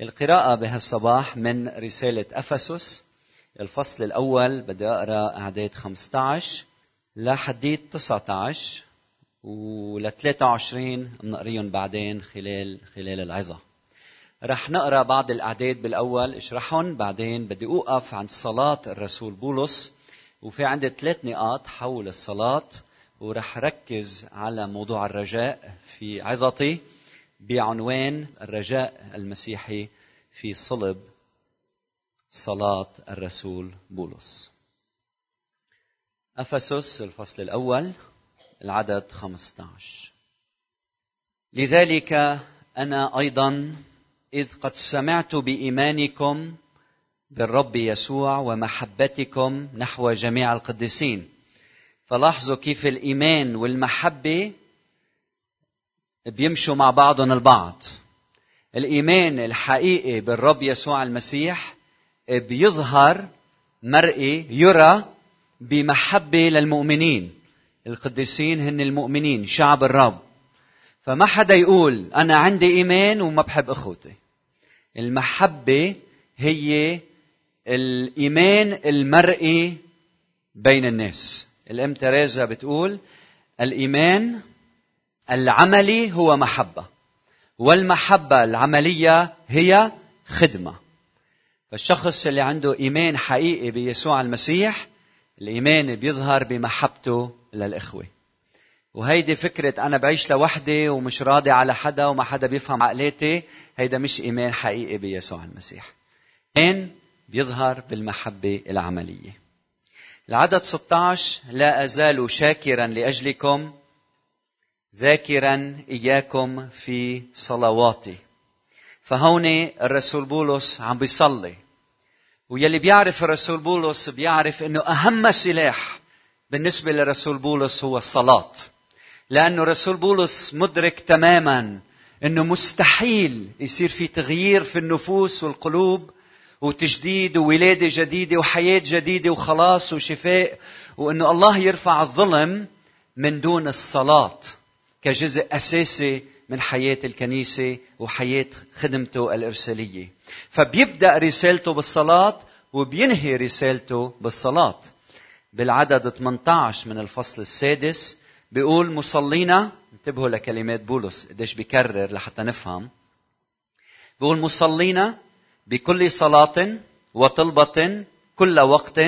القراءة بهالصباح من رسالة أفسس الفصل الأول بدي أقرأ أعداد 15 لحديد 19 ول 23 بنقريهم بعدين خلال خلال العظة. رح نقرأ بعض الاعداد بالأول اشرحهم بعدين بدي أوقف عند صلاة الرسول بولس وفي عندي ثلاث نقاط حول الصلاة ورح ركز على موضوع الرجاء في عظتي بعنوان الرجاء المسيحي في صلب صلاة الرسول بولس. أفسس الفصل الأول العدد 15 لذلك أنا أيضا إذ قد سمعت بإيمانكم بالرب يسوع ومحبتكم نحو جميع القديسين فلاحظوا كيف الإيمان والمحبة بيمشوا مع بعضهم البعض. الإيمان الحقيقي بالرب يسوع المسيح بيظهر مرئي يرى بمحبة للمؤمنين. القديسين هن المؤمنين شعب الرب. فما حدا يقول أنا عندي إيمان وما بحب أخوتي. المحبة هي الإيمان المرئي بين الناس. الأم تريزا بتقول الإيمان العملي هو محبة. والمحبة العملية هي خدمة. فالشخص اللي عنده إيمان حقيقي بيسوع المسيح الإيمان بيظهر بمحبته للإخوة. وهيدي فكرة أنا بعيش لوحدي ومش راضي على حدا وما حدا بيفهم عقلاتي هيدا مش إيمان حقيقي بيسوع المسيح. إيمان بيظهر بالمحبة العملية. العدد 16 لا أزال شاكرا لأجلكم. ذاكرا إياكم في صلواتي. فهون الرسول بولس عم بيصلي. ويلي بيعرف الرسول بولس بيعرف إنه أهم سلاح بالنسبة للرسول بولس هو الصلاة. لأنه الرسول بولس مدرك تماما إنه مستحيل يصير في تغيير في النفوس والقلوب وتجديد وولادة جديدة وحياة جديدة وخلاص وشفاء وإنه الله يرفع الظلم من دون الصلاة. كجزء أساسي من حياة الكنيسة وحياة خدمته الإرسالية. فبيبدأ رسالته بالصلاة وبينهي رسالته بالصلاة. بالعدد 18 من الفصل السادس بيقول مصلينا انتبهوا لكلمات بولس قديش بيكرر لحتى نفهم. بيقول مصلينا بكل صلاة وطلبة كل وقت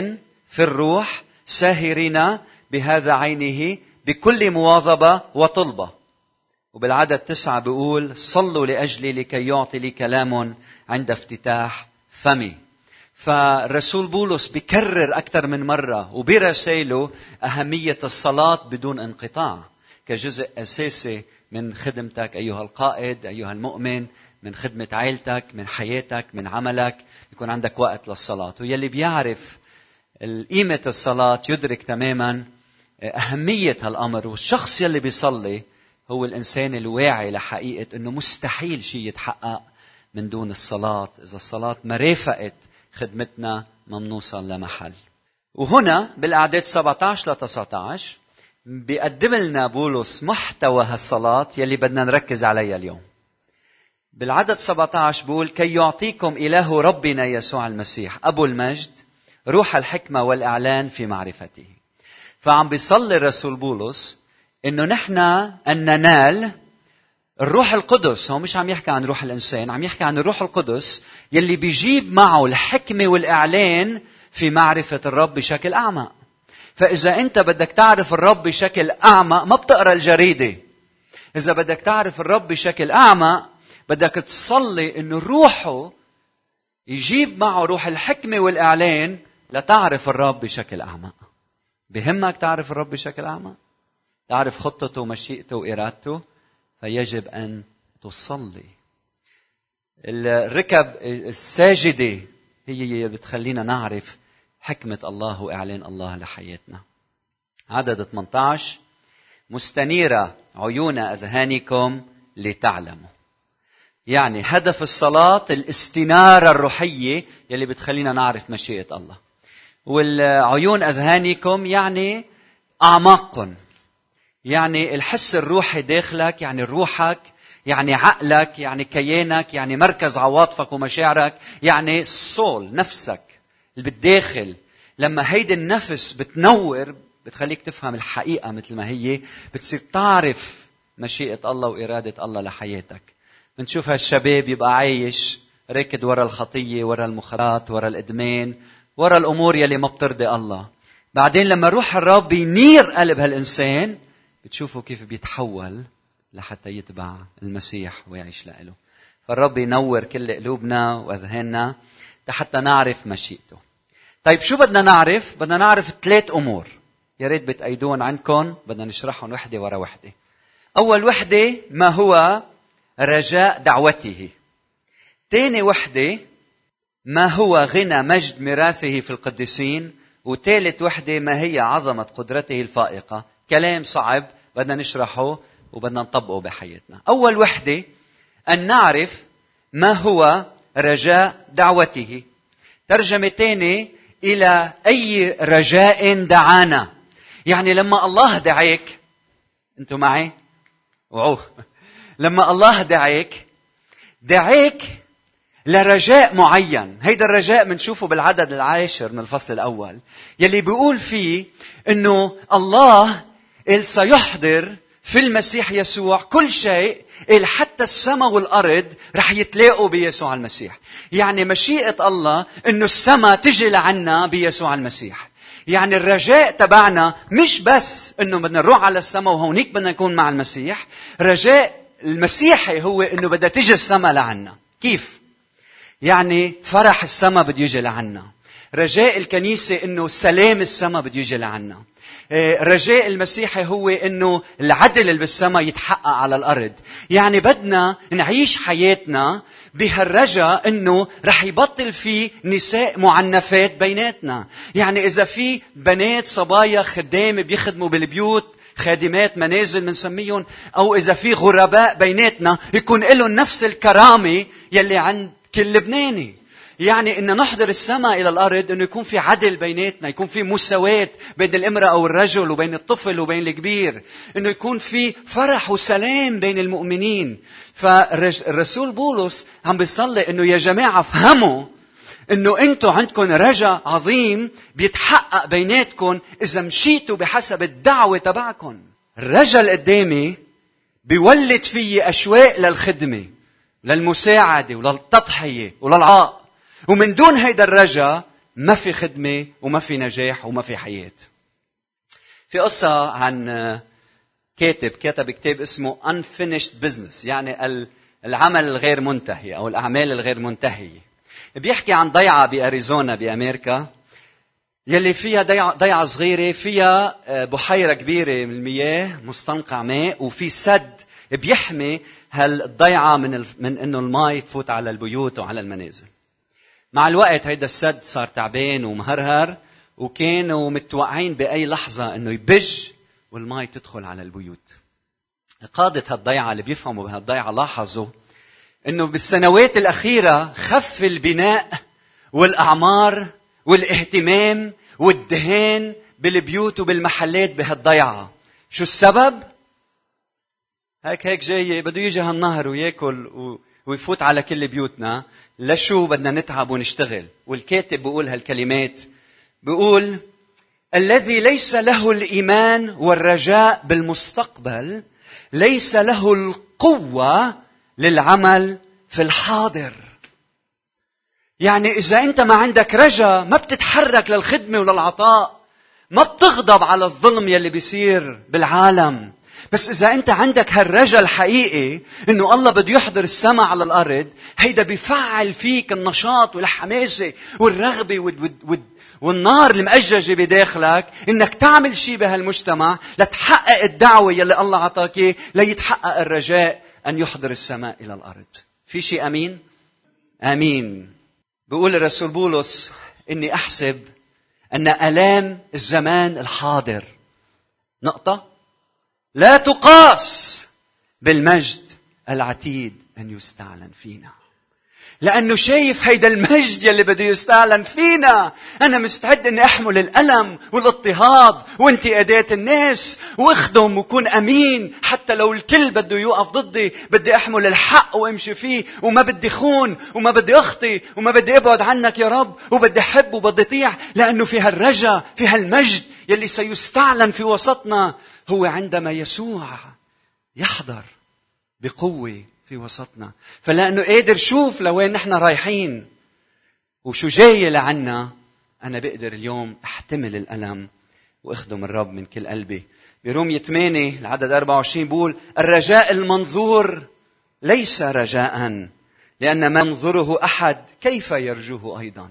في الروح ساهرين بهذا عينه بكل مواظبة وطلبة. وبالعدد تسعة بيقول صلوا لأجلي لكي يعطي لي كلام عند افتتاح فمي. فالرسول بولس بكرر أكثر من مرة وبرسائله أهمية الصلاة بدون انقطاع كجزء أساسي من خدمتك أيها القائد أيها المؤمن من خدمة عائلتك من حياتك من عملك يكون عندك وقت للصلاة. ويلي بيعرف قيمة الصلاة يدرك تماما أهمية هالأمر والشخص يلي بيصلي هو الإنسان الواعي لحقيقة أنه مستحيل شيء يتحقق من دون الصلاة إذا الصلاة ما رافقت خدمتنا ما بنوصل لمحل. وهنا بالأعداد 17 ل 19 بيقدم لنا بولس محتوى هالصلاة يلي بدنا نركز عليها اليوم. بالعدد 17 بقول كي يعطيكم إله ربنا يسوع المسيح أبو المجد روح الحكمة والإعلان في معرفته. فعم بيصلي الرسول بولس إنه نحن ان ننال الروح القدس. هو مش عم يحكي عن روح الإنسان عم يحكي عن الروح القدس يلي بيجيب معه الحكمة والإعلان في معرفة الرب بشكل أعمق. فإذا أنت بدك تعرف الرب بشكل أعمق ما بتقرأ الجريدة. إذا بدك تعرف الرب بشكل أعمق بدك تصلي انه روحه يجيب معه روح الحكمة والإعلان لتعرف الرب بشكل أعمق. بهمك تعرف الرب بشكل اعمق تعرف خطته ومشيئته وإرادته؟ فيجب أن تصلي. الركب الساجدة هي اللي بتخلينا نعرف حكمة الله وإعلان الله لحياتنا. عدد 18 مستنيرة عيون أذهانكم لتعلموا. يعني هدف الصلاة الاستنارة الروحية يلي بتخلينا نعرف مشيئة الله. والعيون أذهانكم يعني أعماقكم. يعني الحس الروحي داخلك يعني روحك يعني عقلك يعني كيانك يعني مركز عواطفك ومشاعرك يعني السول نفسك اللي بالداخل لما هيدي النفس بتنور بتخليك تفهم الحقيقة مثل ما هي بتصير تعرف مشيئة الله وإرادة الله لحياتك بنشوف هالشباب يبقى عايش راكد ورا الخطية ورا المخدرات ورا الإدمان ورا الأمور يلي ما بترضي الله. بعدين لما روح الرب ينير قلب هالإنسان بتشوفوا كيف بيتحول لحتى يتبع المسيح ويعيش لإله. فالرب ينور كل قلوبنا وأذهاننا حتى نعرف مشيئته. طيب شو بدنا نعرف؟ بدنا نعرف ثلاث أمور. يا ريت بتأيدون عندكم بدنا نشرحهم وحدة ورا وحدة. أول وحدة ما هو رجاء دعوته؟ ثاني وحدة ما هو غنى مجد ميراثه في القديسين؟ وثالث وحدة ما هي عظمة قدرته الفائقة؟ كلام صعب بدنا نشرحه وبدنا نطبقه بحياتنا. أول وحدة أن نعرف ما هو رجاء دعوته. ترجمة ثانية إلى أي رجاء دعانا. يعني لما الله دعيك أنتم معي؟ وعوه لما الله دعيك دعيك لرجاء معين. هيدا الرجاء بنشوفه بالعدد العاشر من الفصل الأول. يلي بيقول فيه أنه الله سيحضر في المسيح يسوع كل شيء حتى السماء والأرض رح يتلاقوا بيسوع المسيح. يعني مشيئة الله أنه السماء تجي لعنا بيسوع المسيح. يعني الرجاء تبعنا مش بس إنه بدنا نروح على السماء وهونيك بدنا نكون مع المسيح. رجاء المسيحي هو إنه بدها تيجي السماء لعنا. كيف؟ يعني فرح السماء بده يجي لعنا. رجاء الكنيسة إنه سلام السماء بده يجي لعنا. إيه، رجاء المسيحي هو إنه العدل اللي بالسماء يتحقق على الأرض. يعني بدنا نعيش حياتنا بهالرجاء إنه رح يبطل في نساء معنفات بيناتنا. يعني إذا في بنات صبايا خدام بيخدموا بالبيوت خادمات منازل بنسميهم أو إذا في غرباء بيناتنا يكون لهم نفس الكرامة يلي عند كل لبناني. يعني إن نحضر السماء إلى الأرض إنه يكون في عدل بيناتنا يكون في مساواة بين الإمرأة والرجل وبين الطفل وبين الكبير. إنه يكون في فرح وسلام بين المؤمنين. فالرسول بولس عم بيصلي إنه يا جماعة افهموا إنه أنتم عندكم رجا عظيم بيتحقق بيناتكم إذا مشيتوا بحسب الدعوة تبعكم. الرجا القدامي بيولد فيي أشواق للخدمة. للمساعده وللتضحيه وللعاق ومن دون هيدا الرجا ما في خدمة وما في نجاح وما في حياة. في قصة عن كاتب كتب كتاب اسمه unfinished business يعني العمل الغير منتهي أو الأعمال الغير منتهية. بيحكي عن ضيعة بأريزونا بأمريكا يلي فيها ضيعة, ضيعة صغيرة فيها آه، بحيرة كبيرة من المياه مستنقع ماء وفي سد بيحمي هالضيعة من ال... من إنه الماء تفوت على البيوت وعلى المنازل. مع الوقت هيدا السد صار تعبان ومهرهر وكانوا متوقعين بأي لحظة إنه يبج والماء تدخل على البيوت. قادة هالضيعة اللي بيفهموا بهالضيعة لاحظوا إنه بالسنوات الأخيرة خف البناء والأعمار والاهتمام والدهان بالبيوت وبالمحلات بهالضيعة شو السبب هيك هيك جاي بده يجي هالنهر وياكل ويفوت على كل بيوتنا. لشو بدنا نتعب ونشتغل؟ والكاتب بيقول هالكلمات. بيقول الذي ليس له الإيمان والرجاء بالمستقبل ليس له القوة للعمل في الحاضر. يعني إذا أنت ما عندك رجا ما بتتحرك للخدمة وللعطاء ما بتغضب على الظلم يلي بيصير بالعالم. بس إذا أنت عندك هالرجا الحقيقي إنه الله بده يحضر السماء على الأرض هيدا بيفعل فيك النشاط والحماسة والرغبة والنار المأججة بداخلك إنك تعمل شيء بهالمجتمع لتحقق الدعوة يلي الله عطاك ليتحقق الرجاء أن يحضر السماء إلى الأرض. في شيء أمين؟ آمين. بيقول الرسول بولس إني أحسب أن آلام الزمان الحاضر. نقطة؟ لا تقاس بالمجد العتيد أن يستعلن فينا. لأنه شايف هيدا المجد يلي بده يستعلن فينا. أنا مستعد أني أحمل الألم والاضطهاد وانتقادات الناس وأخدم وكون أمين. حتى لو الكل بده يوقف ضدي بدي أحمل الحق وأمشي فيه وما بدي خون وما بدي أخطي وما بدي أبعد عنك يا رب وبدي أحب وبدي أطيع. لأنه في هالرجا في هالمجد يلي سيستعلن في وسطنا هو عندما يسوع يحضر بقوة في وسطنا. فلأنه قادر شوف لوين نحن رايحين وشو جاي لعنا أنا بقدر اليوم أحتمل الألم وأخدم الرب من كل قلبي. برومية 8 العدد 24 بقول الرجاء المنظور ليس رجاء لأن ما ينظره أحد كيف يرجوه أيضا؟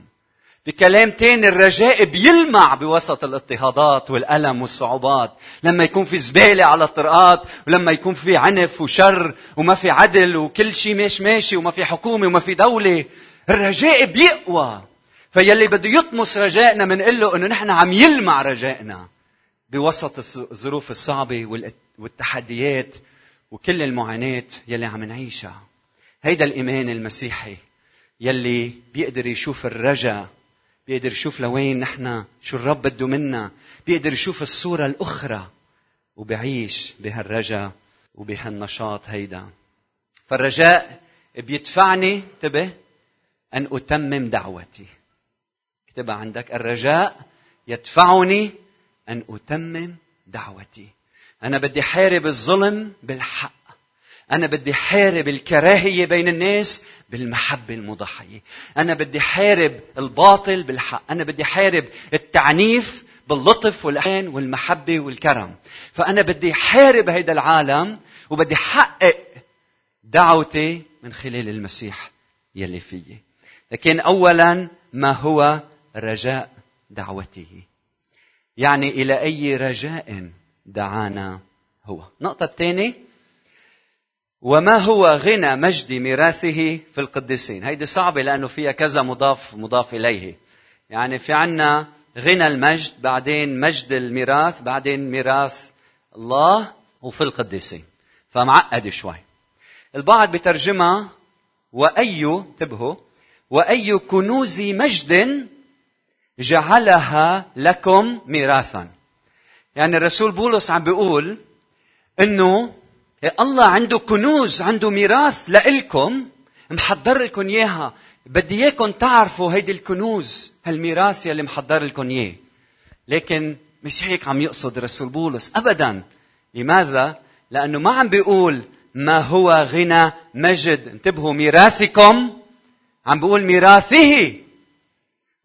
بكلام تاني الرجاء بيلمع بوسط الاضطهادات والألم والصعوبات. لما يكون في زبالة على الطرقات ولما يكون في عنف وشر وما في عدل وكل شيء ماشي ماشي وما في حكومة وما في دولة الرجاء بيقوى. فيلي بده يطمس رجائنا بنقول له إنه نحن عم يلمع رجائنا بوسط الظروف الصعبة والتحديات وكل المعاناة يلي عم نعيشها. هيدا الإيمان المسيحي يلي بيقدر يشوف الرجا بيقدر يشوف لوين نحن شو الرب بده منا. بيقدر يشوف الصورة الأخرى. وبعيش بهالرجا وبهالنشاط هيدا. فالرجاء بيدفعني انتبه أن أتمم دعوتي. اكتبها عندك. الرجاء يدفعني أن أتمم دعوتي. أنا بدي حارب الظلم بالحق. أنا بدي حارب الكراهية بين الناس بالمحبة المضحية. أنا بدي حارب الباطل بالحق. أنا بدي حارب التعنيف باللطف والحنان والمحبة والكرم. فأنا بدي حارب هيدا العالم وبدي حقق دعوتي من خلال المسيح يلي فيي. لكن أولا ما هو رجاء دعوته؟ يعني إلى أي رجاء دعانا هو؟ النقطة الثانية وما هو غنى مجد ميراثه في القديسين؟ هيدي صعبة لأنه فيها كذا مضاف مضاف إليه. يعني في عنا غنى المجد بعدين مجد الميراث بعدين ميراث الله وفي القديسين. فمعقد شوي. البعض بترجمها وأي انتبهوا وأي كنوز مجد جعلها لكم ميراثا. يعني الرسول بولس عم بيقول إنه الله عنده كنوز عنده ميراث لإلكم. محضر لكم إياها. بدي إياكم تعرفوا هيدي الكنوز هالميراث يلي محضر لكم إياه. لكن مش هيك عم يقصد رسول بولس ابدا. لماذا؟ لأنه ما عم بيقول ما هو غنى مجد. انتبهوا ميراثكم. عم بيقول ميراثه.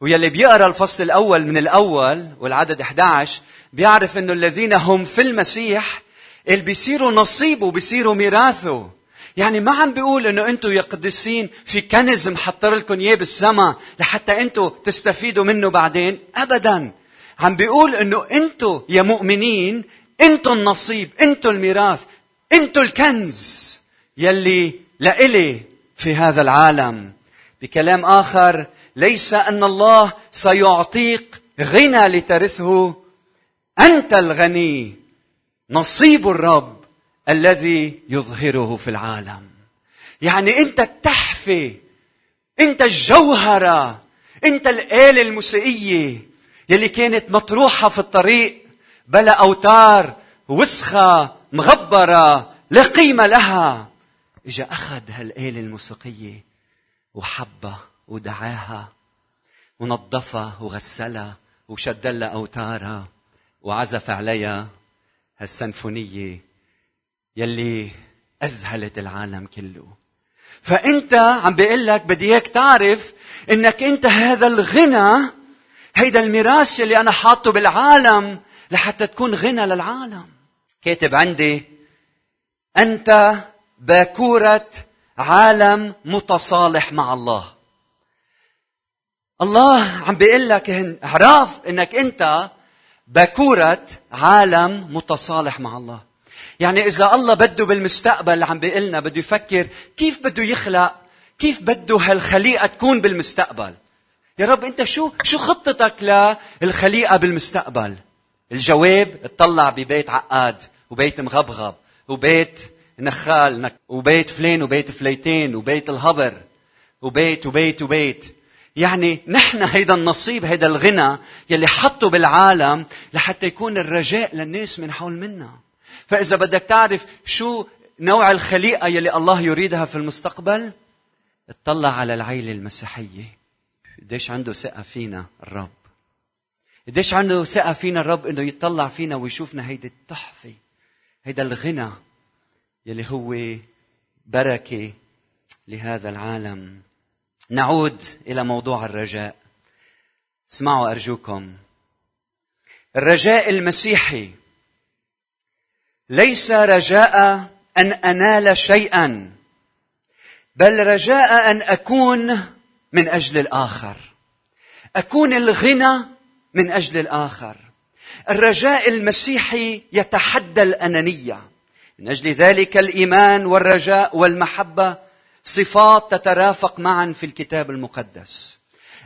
ويلي بيقرأ الفصل الأول من الأول والعدد 11 بيعرف إنه الذين هم في المسيح اللي بيصيروا نصيبه بيصيروا ميراثه يعني ما عم بيقول إنه أنتم يا قديسين في كنز محضر لكم إياه بالسماء لحتى أنتم تستفيدوا منه بعدين؟ ابدا. عم بيقول إنه أنتم يا مؤمنين أنتم النصيب أنتم الميراث أنتم الكنز يلي لإلي في هذا العالم. بكلام آخر ليس أن الله سيعطيك غنى لترثه أنت الغني. نصيب الرب الذي يظهره في العالم. يعني انت التحفة انت الجوهرة انت الآلة الموسيقية يلي كانت مطروحة في الطريق بلا أوتار وسخة مغبرة لا قيمة لها. إجا أخذ هالآلة الموسيقية وحبها ودعاها ونظفها وغسلها وشد لها أوتارها وعزف عليها هالسنفونية يلي أذهلت العالم كله. فأنت عم بيقول لك بدي إياك تعرف إنك أنت هذا الغنى هيدا الميراث اللي أنا حاطه بالعالم لحتى تكون غنى للعالم. كاتب عندي أنت باكورة عالم متصالح مع الله. الله عم بيقول لك اعرف إنك أنت باكورة عالم متصالح مع الله. يعني إذا الله بده بالمستقبل عم بيقلنا بده يفكر كيف بده يخلق كيف بده هالخليقة تكون بالمستقبل. يا رب أنت شو شو خطتك للخليقة بالمستقبل؟ الجواب اطلع ببيت عقاد وبيت مغبغب وبيت نخال وبيت فلان وبيت فليتين وبيت الهبر وبيت وبيت وبيت. يعني نحن هيدا النصيب هيدا الغنى يلي حطه بالعالم لحتى يكون الرجاء للناس من حول منا. فإذا بدك تعرف شو نوع الخليقة يلي الله يريدها في المستقبل اطلع على العيلة المسيحية. قديش عنده ثقة فينا الرب. قديش عنده ثقة فينا الرب إنه يطلع فينا ويشوفنا هيدي التحفة هيدا الغنى يلي هو بركة لهذا العالم. نعود إلى موضوع الرجاء. اسمعوا أرجوكم. الرجاء المسيحي. ليس رجاء أن أنال شيئا بل رجاء أن أكون من أجل الآخر. أكون الغنى من أجل الآخر. الرجاء المسيحي يتحدى الأنانية. من أجل ذلك الإيمان والرجاء والمحبة صفات تترافق معا في الكتاب المقدس.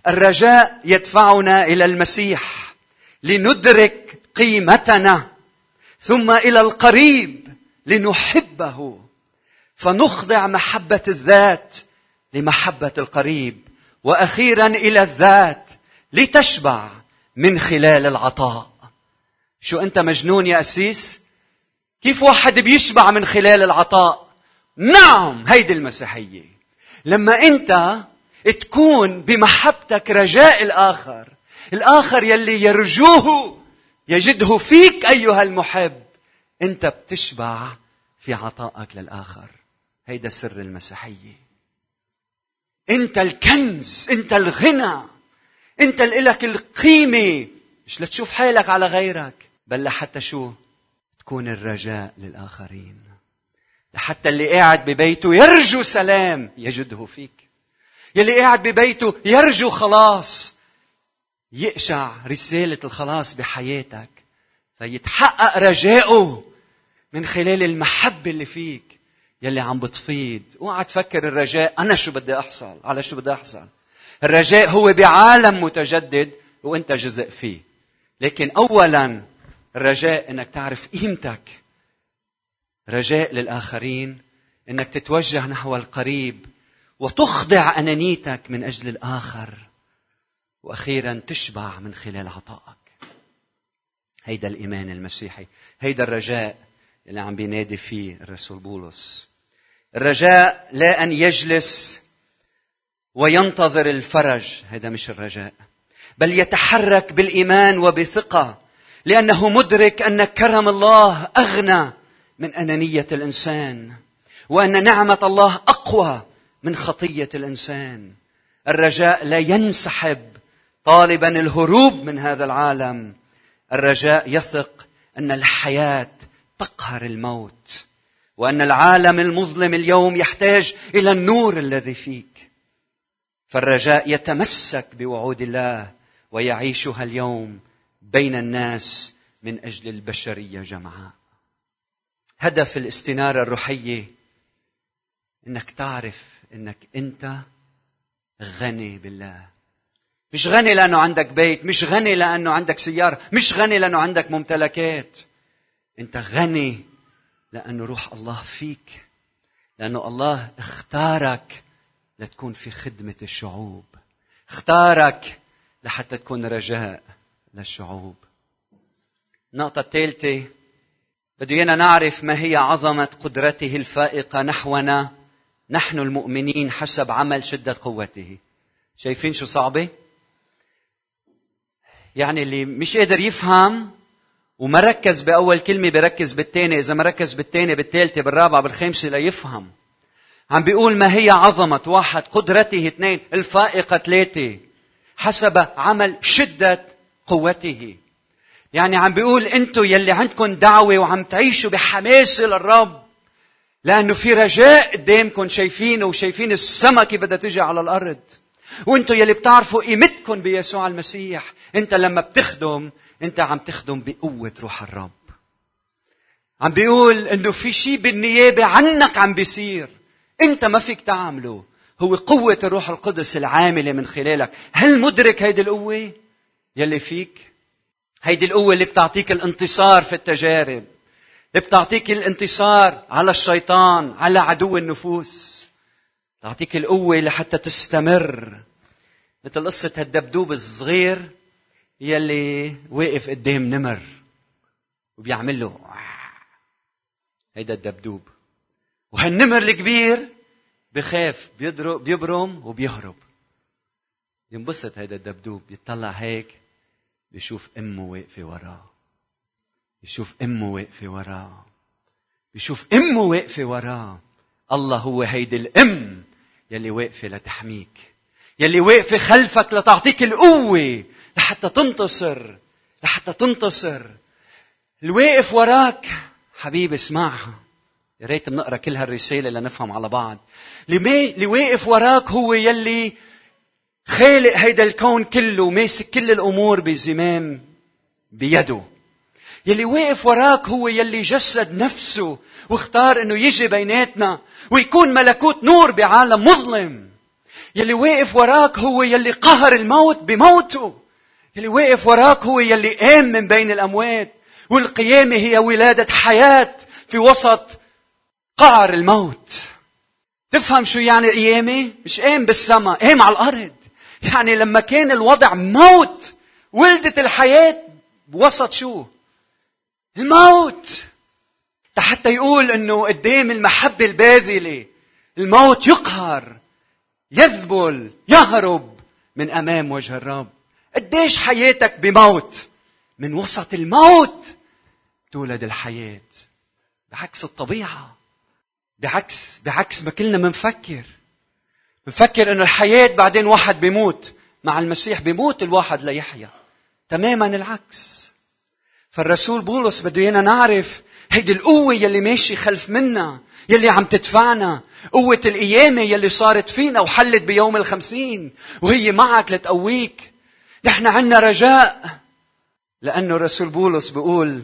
الرجاء يدفعنا إلى المسيح لندرك قيمتنا ثم إلى القريب لنحبه فنخضع محبة الذات لمحبة القريب وأخيرا إلى الذات لتشبع من خلال العطاء. شو أنت مجنون يا أسيس؟ كيف واحد بيشبع من خلال العطاء؟ نعم هيدي المسيحية. لما أنت تكون بمحبتك رجاء الآخر الآخر يلي يرجوه يجده فيك أيها المحب أنت بتشبع في عطائك للآخر. هيدا سر المسيحية. أنت الكنز أنت الغنى أنت اللي لك القيمة. مش لتشوف حالك على غيرك بل لحتى شو؟ تكون الرجاء للآخرين. لحتى اللي قاعد ببيته يرجو سلام يجده فيك. يلي قاعد ببيته يرجو خلاص. يقشع رسالة الخلاص بحياتك فيتحقق رجائه من خلال المحبة اللي فيك يلي عم بتفيض. اوعى تفكر الرجاء أنا شو بدي أحصل؟ على شو بدي أحصل؟ الرجاء هو بعالم متجدد وأنت جزء فيه. لكن اولا الرجاء إنك تعرف قيمتك. رجاء للآخرين إنك تتوجه نحو القريب وتخضع أنانيتك من أجل الآخر وأخيرا تشبع من خلال عطائك. هيدا الإيمان المسيحي هيدا الرجاء اللي عم بينادي فيه الرسول بولس. الرجاء لا أن يجلس وينتظر الفرج هذا مش الرجاء بل يتحرك بالإيمان وبثقة لأنه مدرك أن كرم الله أغنى من أنانية الإنسان وأن نعمة الله أقوى من خطية الإنسان. الرجاء لا ينسحب طالبا الهروب من هذا العالم. الرجاء يثق أن الحياة تقهر الموت وأن العالم المظلم اليوم يحتاج إلى النور الذي فيك. فالرجاء يتمسك بوعود الله ويعيشها اليوم بين الناس من أجل البشرية جمعاء. هدف الاستنارة الروحية إنك تعرف إنك أنت غني بالله. مش غني لأنه عندك بيت مش غني لأنه عندك سيارة مش غني لأنه عندك ممتلكات. أنت غني لأنه روح الله فيك لأنه الله اختارك لتكون في خدمة الشعوب اختارك لحتى تكون رجاء للشعوب. النقطة الثالثة بده ايانا نعرف ما هي عظمة قدرته الفائقة نحونا نحن المؤمنين حسب عمل شدة قوته. شايفين شو صعبة؟ يعني اللي مش قادر يفهم وما ركز بأول كلمة بركز بالثانية إذا ما ركز بالثانية بالثالثة بالرابعة بالخامسة ليفهم عم بيقول ما هي عظمة واحد قدرته اثنين الفائقة ثلاثة حسب عمل شدة قوته. يعني عم بيقول انتو يلي عندكم دعوة وعم تعيشوا بحماسة للرب لأنه في رجاء قدامكم شايفينه وشايفين السما كيف بدها تجي على الأرض. وانتو يلي بتعرفوا قيمتكم بيسوع المسيح انت لما بتخدم انت عم تخدم بقوة روح الرب. عم بيقول انه في شيء بالنيابة عنك عم بيصير. انت ما فيك تعمله. هو قوة الروح القدس العاملة من خلالك. هل مدرك هيدي القوة يلي فيك؟ هيدي القوة اللي بتعطيك الانتصار في التجارب اللي بتعطيك الانتصار على الشيطان على عدو النفوس تعطيك القوة لحتى تستمر. مثل قصة هالدبدوب الصغير يلي واقف قدام نمر وبيعمل له هيدا الدبدوب. وهالنمر الكبير بخاف بيضرب بيبرم وبيهرب. ينبسط هيدا الدبدوب يطلع هيك. بيشوف أمه واقفة وراه. بيشوف أمه واقفة وراه. بيشوف أمه واقفة وراه. الله هو هيدي الأم يلي واقفة لتحميك. يلي واقفة خلفك لتعطيك القوة لحتى تنتصر لحتى تنتصر. الواقف وراك حبيبي اسمعها. يا ريت بنقرأ كل هالرسالة لنفهم على بعض. اللي واقف وراك هو يلي خالق هيدا الكون كله ماسك كل الأمور بزمام بيده. يلي واقف وراك هو يلي جسد نفسه واختار إنه يجي بيناتنا ويكون ملكوت نور بعالم مظلم. يلي واقف وراك هو يلي قهر الموت بموته. يلي واقف وراك هو يلي قام من بين الأموات. والقيامة هي ولادة حياة في وسط قعر الموت. تفهم شو يعني قيامة؟ مش قام بالسماء قام على الأرض. يعني لما كان الوضع موت ولدت الحياة بوسط شو؟ الموت. حتى يقول إنه قدام المحبة الباذلة الموت يقهر يذبل يهرب من أمام وجه الرب. قديش حياتك بموت؟ من وسط الموت تولد الحياة. بعكس الطبيعة. بعكس بعكس ما كلنا منفكر بنفكر إنه الحياة بعدين واحد بيموت. مع المسيح بيموت الواحد ليحيا تماما العكس. فالرسول بولس بده إيانا نعرف هيدي القوة يلي ماشي خلف منا يلي عم تدفعنا. قوة القيامة يلي صارت فينا وحلت بيوم الخمسين وهي معك لتقويك. نحن عنا رجاء. لأنه رسول بولس بيقول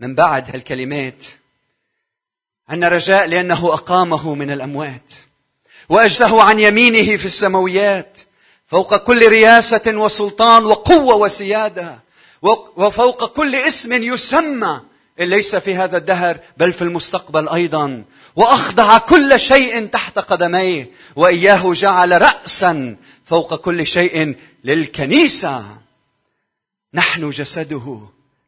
من بعد هالكلمات عنا رجاء لأنه أقامه من الأموات. وأجزه عن يمينه في السماويات فوق كل رياسة وسلطان وقوة وسيادة وفوق كل اسم يسمى ليس في هذا الدهر بل في المستقبل أيضا. وأخضع كل شيء تحت قدميه وإياه جعل راسا فوق كل شيء للكنيسة. نحن جسده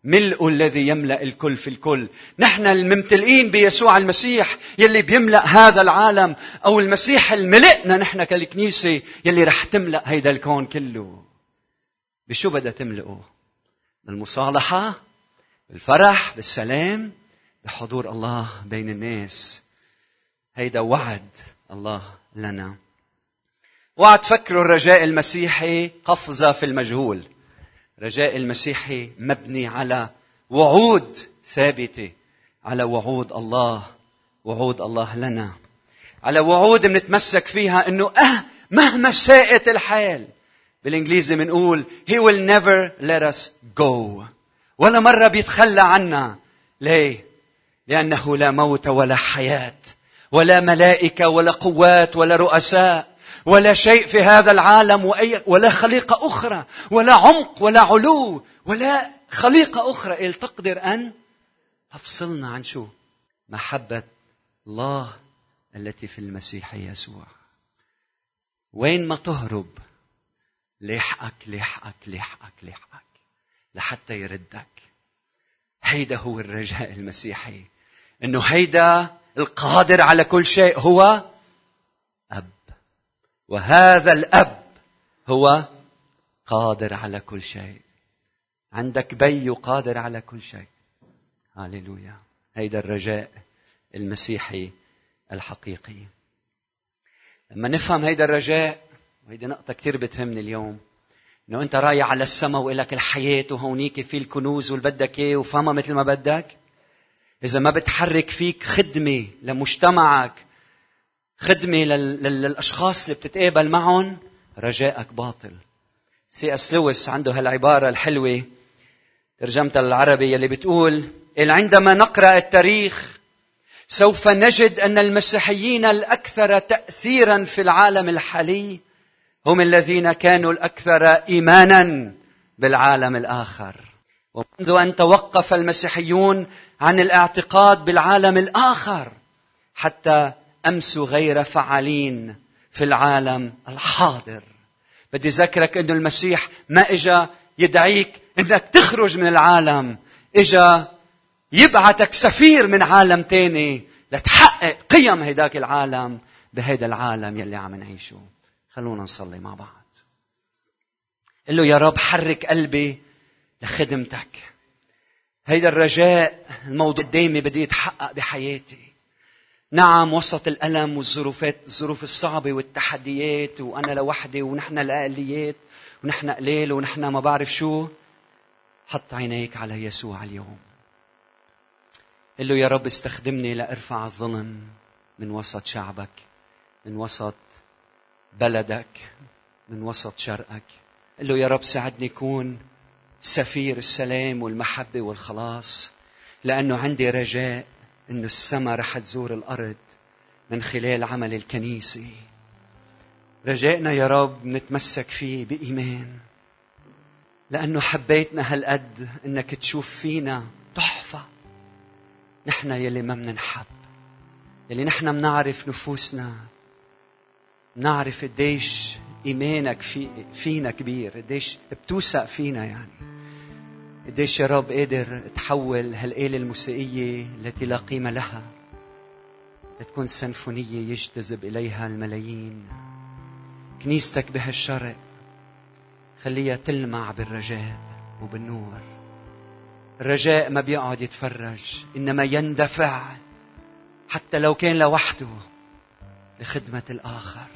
ملء الذي يملأ الكل في الكل. نحن الممتلئين بيسوع المسيح يلي بيملأ هذا العالم أو المسيح الملئنا نحن كالكنيسة يلي رح تملأ هيدا الكون كله. بشو بدها تملئه؟ بالمصالحة بالفرح بالسلام بحضور الله بين الناس. هيدا وعد الله لنا. وعد تفكروا الرجاء المسيحي قفزة في المجهول. رجاء المسيحي مبني على وعود ثابتة على وعود الله وعود الله لنا. على وعود بنتمسك فيها إنه أه مهما ساءت الحال. بالإنجليزي بنقول he will never let us go. ولا مرة بيتخلى عنا. ليه؟ لأنه لا موت ولا حياة ولا ملائكة ولا قوات ولا رؤساء. ولا شيء في هذا العالم وأي ولا خليقة أخرى ولا عمق ولا علو ولا خليقة أخرى. إل تقدر أن تفصلنا عن شو؟ محبة الله التي في المسيح يسوع. وين ما تهرب ليحقك ليحقك ليحقك ليحقك لحتى يردك. هيدا هو الرجاء المسيحي. إنه هيدا القادر على كل شيء هو أب. وهذا الأب هو قادر على كل شيء. عندك بي قادر على كل شيء. هاليلويا. هيدا الرجاء المسيحي الحقيقي. لما نفهم هيدا الرجاء وهيدي نقطة كثير بتهمني اليوم إنه أنت رايح على السماء وإلك الحياة وهونيك في الكنوز واللي بدك إياه وفهمها مثل ما بدك إذا ما بتحرك فيك خدمة لمجتمعك خدمة للأشخاص اللي بتتقابل معهم رجائك باطل. سي أس لويس عنده هالعبارة الحلوة ترجمتها للعربي يلي بتقول عندما نقرأ التاريخ سوف نجد أن المسيحيين الأكثر تاثيرا في العالم الحالي هم الذين كانوا الأكثر ايمانا بالعالم الآخر. ومنذ أن توقف المسيحيون عن الاعتقاد بالعالم الآخر حتى أمسوا غير فعالين في العالم الحاضر. بدي أذكرك أنه المسيح ما إجا يدعيك أنك تخرج من العالم إجا يبعتك سفير من عالم تاني لتحقق قيم هيداك العالم بهيدا العالم يلي عم نعيشه. خلونا نصلي مع بعض. قل له يا رب حرك قلبي لخدمتك. هيدا الرجاء الموضوع قدامي بدي يتحقق بحياتي. نعم وسط الألم والظروفات الظروف الصعبة والتحديات وأنا لوحدي ونحن الأقليات ونحن قليل ونحن ما بعرف شو. حط عينيك على يسوع اليوم. قل له يا رب استخدمني لأرفع الظلم من وسط شعبك من وسط بلدك من وسط شرقك. قل له يا رب ساعدني كون سفير السلام والمحبة والخلاص لأنه عندي رجاء أنه السماء رح تزور الأرض من خلال عمل الكنيسة. رجائنا يا رب نتمسك فيه بإيمان لأنه حبيتنا هالقد أنك تشوف فينا تحفة. نحن يلي ما مننحب يلي نحن منعرف نفوسنا نعرف قديش إيمانك في فينا كبير قديش بتوثق فينا يعني. قديش يا رب قادر تحول هالآلة الموسيقية التي لا قيمة لها لتكون سنفونية يجتذب إليها الملايين. كنيستك بهالشرق خليها تلمع بالرجاء وبالنور. الرجاء ما بيقعد يتفرج إنما يندفع حتى لو كان لوحده لخدمة الآخر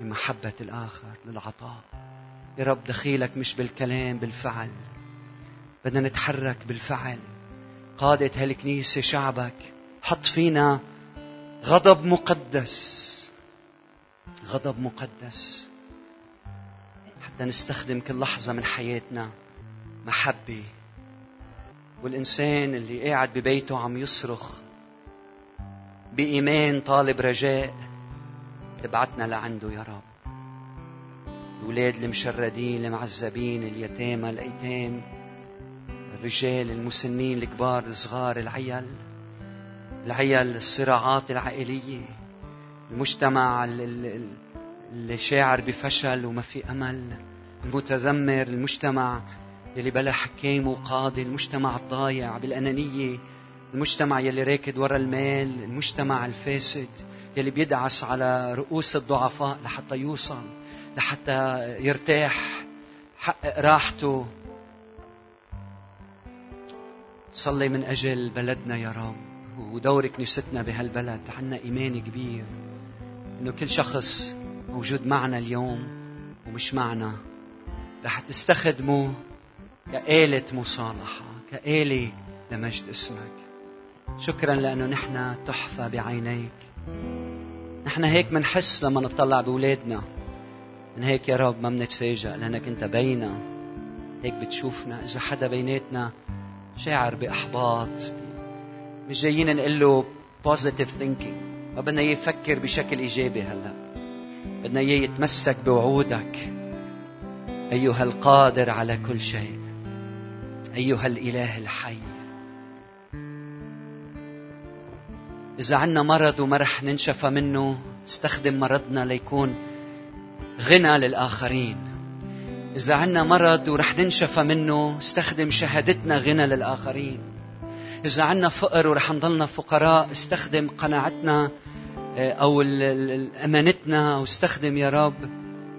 لمحبة الآخر للعطاء. يا رب دخيلك مش بالكلام بالفعل. بدنا نتحرك بالفعل. قادة هالكنيسة شعبك حط فينا غضب مقدس. غضب مقدس. حتى نستخدم كل لحظة من حياتنا. محبة. والإنسان اللي قاعد ببيته عم يصرخ بإيمان طالب رجاء تبعتنا لعنده يا رب. الأولاد المشردين المعذبين اليتامى الأيتام. الرجال المسنين الكبار الصغار العيال العيال الصراعات العائلية المجتمع اللي شاعر بفشل وما في أمل المتذمر المجتمع يلي بلا حكام وقاضي المجتمع الضايع بالأنانية المجتمع يلي راكد ورا المال المجتمع الفاسد يلي بيدعس على رؤوس الضعفاء لحتى يوصل لحتى يرتاح حقق راحته. صلي من أجل بلدنا يا رب. ودور كنيستنا بهالبلد. عنا إيمان كبير إنه كل شخص موجود معنا اليوم ومش معنا. رح تستخدمه كآلة مصالحة كآلة لمجد اسمك. شكرا لأنه نحن تحفة بعينيك. نحن هيك منحس لما نطلع بأولادنا. من هيك يا رب ما منتفاجأ لأنك أنت بينا. هيك بتشوفنا. إذا حدا بيناتنا شاعر بإحباط مش جايين نقول له positive thinking ما بدنا يفكر بشكل إيجابي هلا. بدنا إياه يتمسك بوعودك. أيها القادر على كل شيء. أيها الإله الحي. إذا عنا مرض وما رح ننشفى منه استخدم مرضنا ليكون غنى للآخرين. إذا عنا مرض ورح ننشفى منه استخدم شهادتنا غنى للآخرين. إذا عنا فقر ورح نضلنا فقراء استخدم قناعتنا آه، أو أمانتنا واستخدم يا رب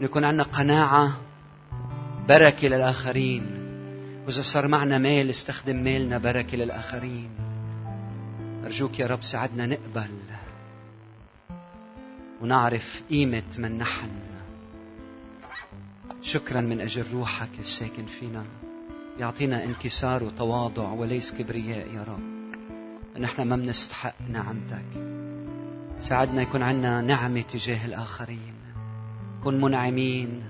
يكون عنا قناعة بركة للآخرين. وإذا صار معنا مال استخدم مالنا بركة للآخرين. أرجوك يا رب ساعدنا نقبل ونعرف قيمة من نحن. شكرا من أجل روحك الساكن فينا. يعطينا انكسار وتواضع وليس كبرياء يا رب. نحن ما بنستحق نعمتك ساعدنا يكون عندنا نعمة تجاه الآخرين. كن منعمين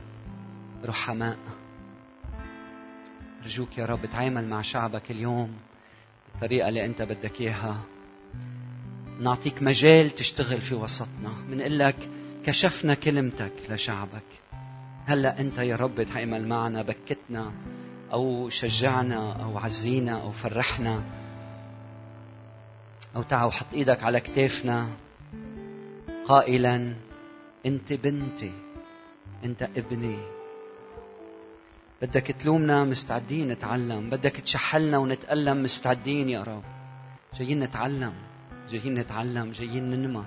رحماء. أرجوك يا رب تعامل مع شعبك اليوم بالطريقة اللي أنت بدك إياها. نعطيك مجال تشتغل في وسطنا. بنقول لك كشفنا كلمتك لشعبك. هلا انت يا رب تعمل معنا بكتنا أو شجعنا أو عزينا أو فرحنا أو تعا وحط إيدك على كتافنا. قائلا أنت بنتي أنت ابني. بدك تلومنا مستعدين نتعلم بدك تشحلنا ونتألم مستعدين يا رب. جايين نتعلم جايين نتعلم جايين ننمى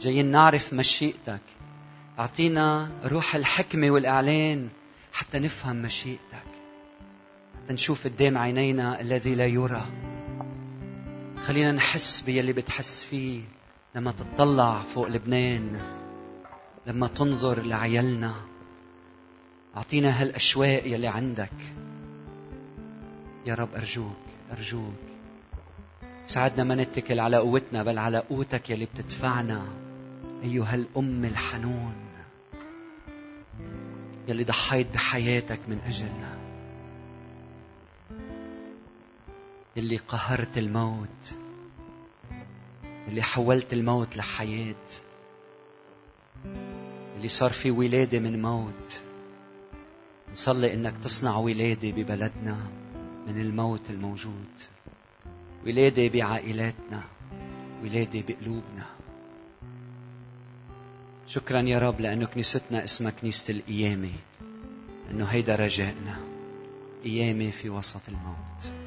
جايين نعرف مشيئتك. أعطينا روح الحكمة والإعلان حتى نفهم مشيئتك حتى نشوف قدام عينينا الذي لا يرى. خلينا نحس باللي بتحس فيه لما تطلع فوق لبنان لما تنظر لعيالنا. أعطينا هالأشواق يلي عندك. يا رب أرجوك أرجوك. ساعدنا ما نتكل على قوتنا بل على قوتك يلي بتدفعنا. أيها الأم الحنون. يلي ضحيت بحياتك من أجلنا. يلي قهرت الموت. يلي حولت الموت لحياة. يلي صار في ولادة من موت. نصلي إنك تصنع ولادة ببلدنا من الموت الموجود. ولادة بعائلاتنا. ولادة بقلوبنا. شكرا يا رب لأنه كنيستنا اسمها كنيسة القيامة أنه هيدا رجائنا قيامة في وسط الموت.